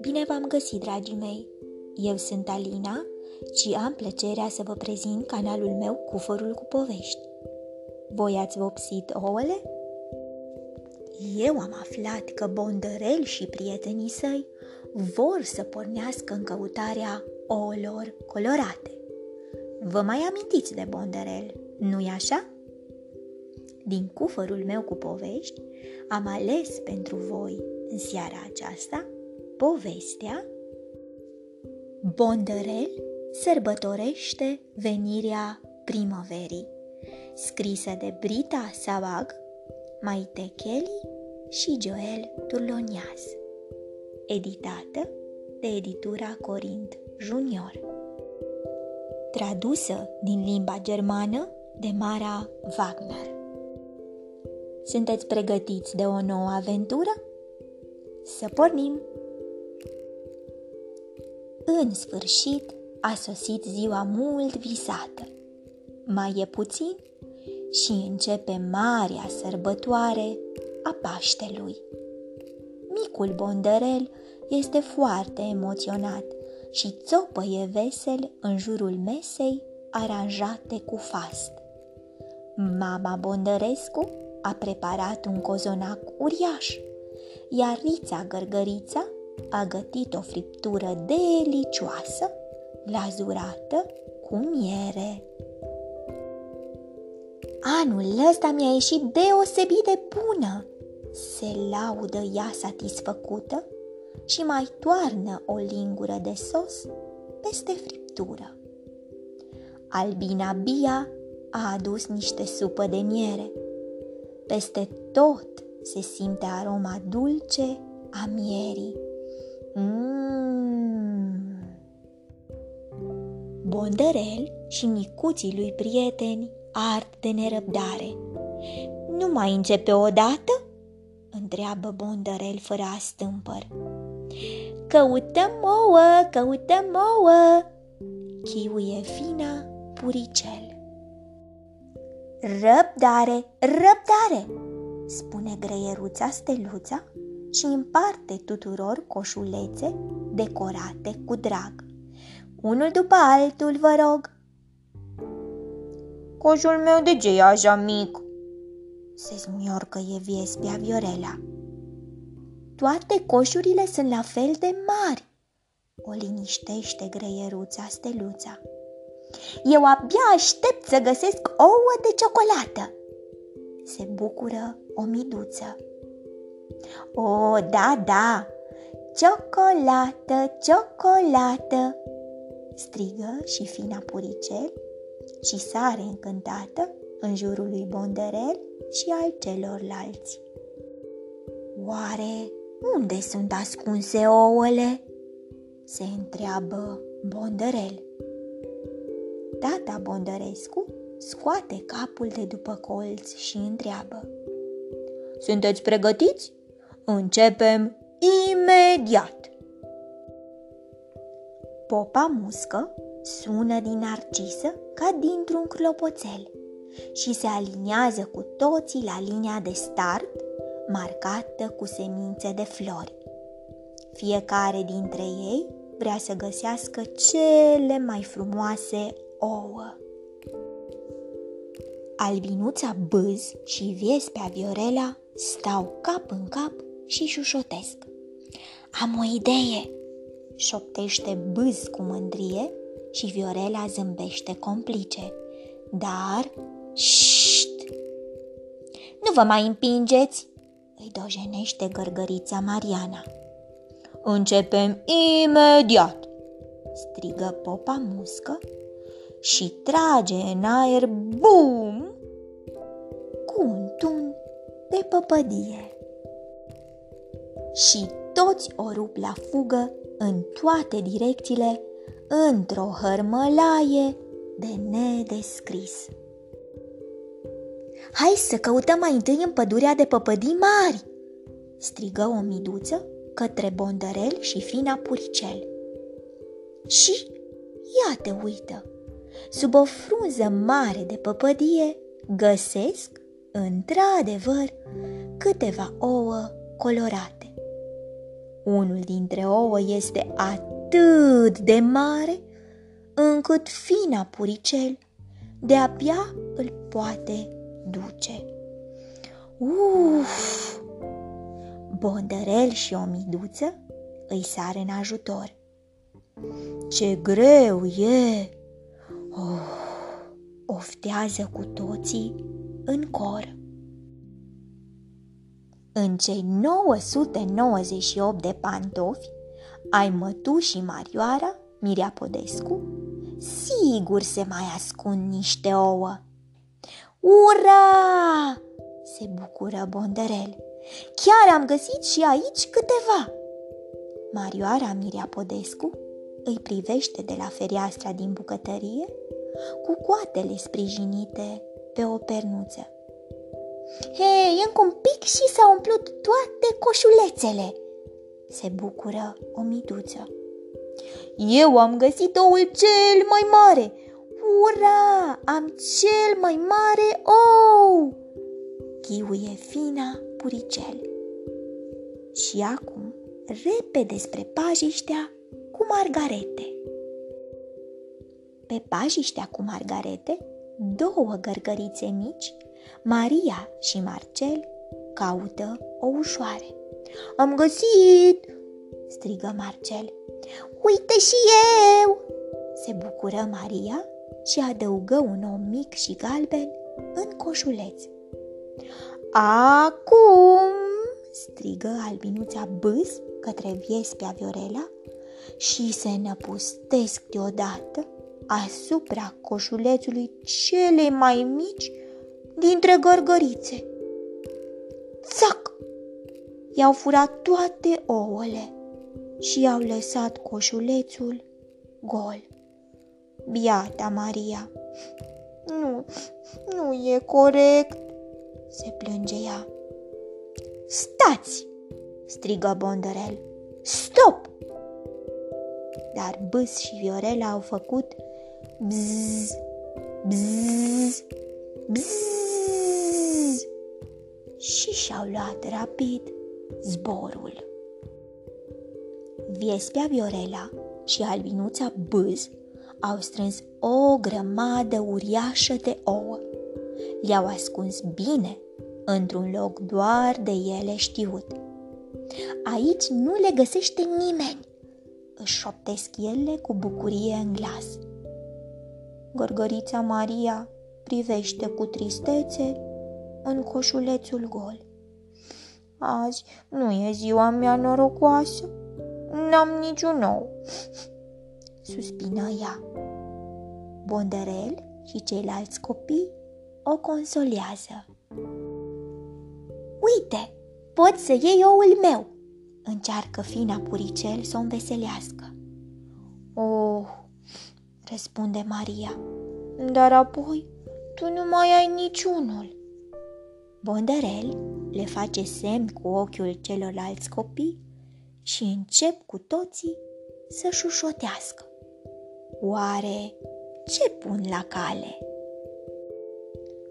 Bine v-am găsit, dragii mei! Eu sunt Alina și am plăcerea să vă prezint canalul meu Cufărul cu povești. Voi ați vopsit ouăle? Eu am aflat că Bondărel și prietenii săi vor să pornească în căutarea ouălor colorate. Vă mai amintiți de Bonderel, nu-i așa? Din cufărul meu cu povești am ales pentru voi în seara aceasta povestea Bonderel sărbătorește venirea primăverii, scrisă de Brita Savag, Maite Kelly și Joel Turlonias, editată de editura Corint Junior. Tradusă din limba germană de Mara Wagner. Sunteți pregătiți de o nouă aventură? Să pornim! În sfârșit a sosit ziua mult visată. Mai e puțin și începe marea sărbătoare a Paștelui. Micul Bondărel este foarte emoționat și țopăie vesel în jurul mesei aranjate cu fast. Mama Bondărescu a preparat un cozonac uriaș, iar Rița Gărgărița a gătit o friptură delicioasă, glazurată cu miere. Anul ăsta mi-a ieșit deosebit de bună, se laudă ea satisfăcută și mai toarnă o lingură de sos peste friptură. Albina Bia a adus niște supă de miere. Peste tot se simte aroma dulce a mierii. Mmm! Bondărel și micuții lui prieteni ard de nerăbdare. Nu mai începe odată? întreabă Bondărel fără a stâmpăr. Căutăm ouă, căutăm ouă, chiuie fina puricel. Răbdare, răbdare, spune greieruța steluța și împarte tuturor coșulețe decorate cu drag. Unul după altul, vă rog. Coșul meu de ce e așa mic? Se smiorcă Eviespia Viorela. Toate coșurile sunt la fel de mari, o liniștește greieruța steluța. Eu abia aștept să găsesc ouă de ciocolată, se bucură o miduță. O, da, da, ciocolată, ciocolată, strigă și fina puricel și sare încântată în jurul lui Bonderel și al celorlalți. Oare unde sunt ascunse ouăle? se întreabă Bondărel. Tata Bondărescu scoate capul de după colț și întreabă. Sunteți pregătiți? Începem imediat! Popa muscă sună din narcisă ca dintr-un clopoțel și se aliniază cu toții la linia de start marcată cu semințe de flori. Fiecare dintre ei vrea să găsească cele mai frumoase ouă. Albinuța Bâz și Viespea Viorela stau cap în cap și șușotesc. Am o idee, șoptește Bâz cu mândrie și Viorela zâmbește complice. Dar, șt! Nu vă mai împingeți, îi dojenește gărgărița Mariana. Începem imediat, strigă popa muscă și trage în aer bum cu un tun de păpădie. Și toți o rup la fugă în toate direcțiile într-o hărmălaie de nedescris. Hai să căutăm mai întâi în pădurea de păpădii mari!" strigă o miduță către Bondărel și Fina Puricel. Și ia te uită! Sub o frunză mare de păpădie găsesc într-adevăr, câteva ouă colorate. Unul dintre ouă este atât de mare încât fina puricel de-abia îl poate duce. Uf! Bondărel și o miduță îi sare în ajutor. Ce greu e! Oh, oftează cu toții în cor. În cei 998 de pantofi ai mătușii Marioara, Mirea Podescu, sigur se mai ascund niște ouă. Ura! se bucură Bondărel. Chiar am găsit și aici câteva. Marioara Mirea Podescu îi privește de la fereastra din bucătărie cu coatele sprijinite pe o pernuță. Hei, încă un pic și s-au umplut toate coșulețele, se bucură o miduță. Eu am găsit oul cel mai mare! Ura! Am cel mai mare ou! Chiuie fina puricel. Și acum, repede spre pajiștea cu margarete. Pe pajiștea cu margarete, două gărgărițe mici, Maria și Marcel, caută o ușoare. Am găsit! strigă Marcel. Uite și eu! Se bucură Maria și adăugă un om mic și galben în coșuleț. Acum! strigă albinuța bâs către viespea Viorela și se năpustesc deodată asupra coșulețului cele mai mici dintre gărgărițe. Țac! I-au furat toate ouăle și i-au lăsat coșulețul gol. Biata Maria! Nu, nu e corect, se plânge ea. Stați! strigă Bondărel. Stop! Dar Bâs și Viorela au făcut bzz, bzz, bzz și și-au luat rapid zborul. Viespea Viorela și albinuța Bâz au strâns o grămadă uriașă de ouă. Le-au ascuns bine într-un loc doar de ele știut. Aici nu le găsește nimeni, își șoptesc ele cu bucurie în glas. Gorgorița Maria privește cu tristețe în coșulețul gol. Azi nu e ziua mea norocoasă, n-am niciun ou, suspină ea. Bonderel și ceilalți copii o consolează. Uite, pot să iei oul meu, încearcă fina puricel să o înveselească. Oh, răspunde Maria, dar apoi tu nu mai ai niciunul. Bonderel le face semn cu ochiul celorlalți copii și încep cu toții să șușotească. Oare ce pun la cale?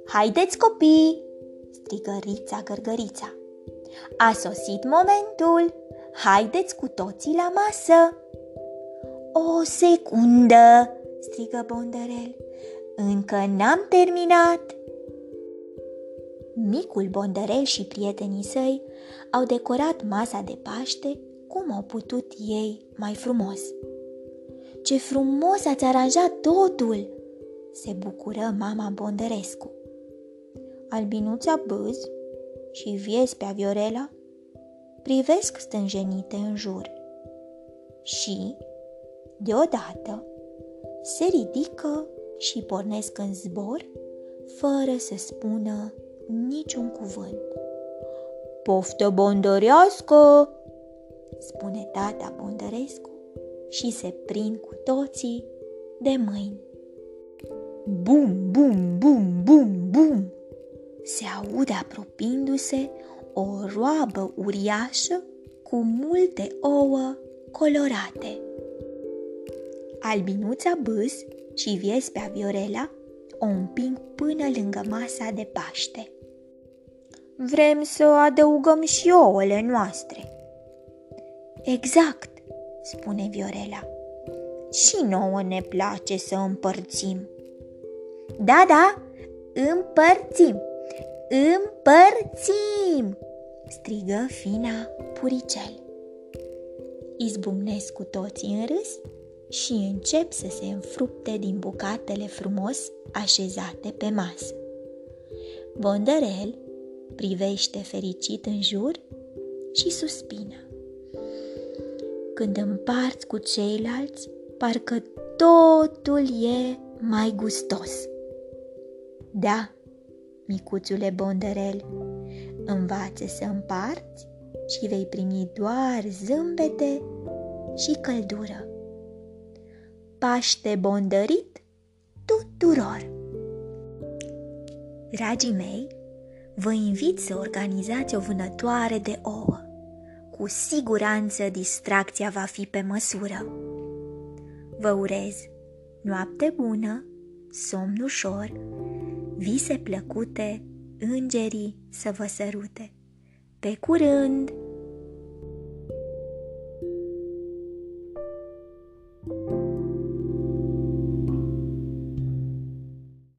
Haideți copii, strigă Rița Gărgărița. A sosit momentul, haideți cu toții la masă. O secundă, strigă Bonderel, încă n-am terminat. Micul Bonderel și prietenii săi au decorat masa de Paște cum au putut ei mai frumos. Ce frumos ați aranjat totul!" se bucură mama Bonderescu. Albinuța Bâz și Viespea Viorela privesc stânjenite în jur și, deodată, se ridică și pornesc în zbor fără să spună niciun cuvânt. Poftă bondărească, spune tata Bondărescu și se prind cu toții de mâini. Bum, bum, bum, bum, bum! Se aude apropiindu-se o roabă uriașă cu multe ouă colorate. Albinuța Bâs și Viespea Viorela o împing până lângă masa de Paște. vrem să adăugăm și ouăle noastre. Exact, spune Viorela. Și nouă ne place să împărțim. Da, da, împărțim, împărțim, strigă Fina Puricel. Izbucnesc cu toții în râs și încep să se înfrupte din bucatele frumos așezate pe masă. Bondărel privește fericit în jur și suspină. Când împarți cu ceilalți, parcă totul e mai gustos. Da, micuțule Bondărel, învață să împarți și vei primi doar zâmbete și căldură. Paște bondărit tuturor! Dragii mei, vă invit să organizați o vânătoare de ouă. Cu siguranță distracția va fi pe măsură. Vă urez noapte bună, somn ușor, vise plăcute, îngerii să vă sărute. Pe curând!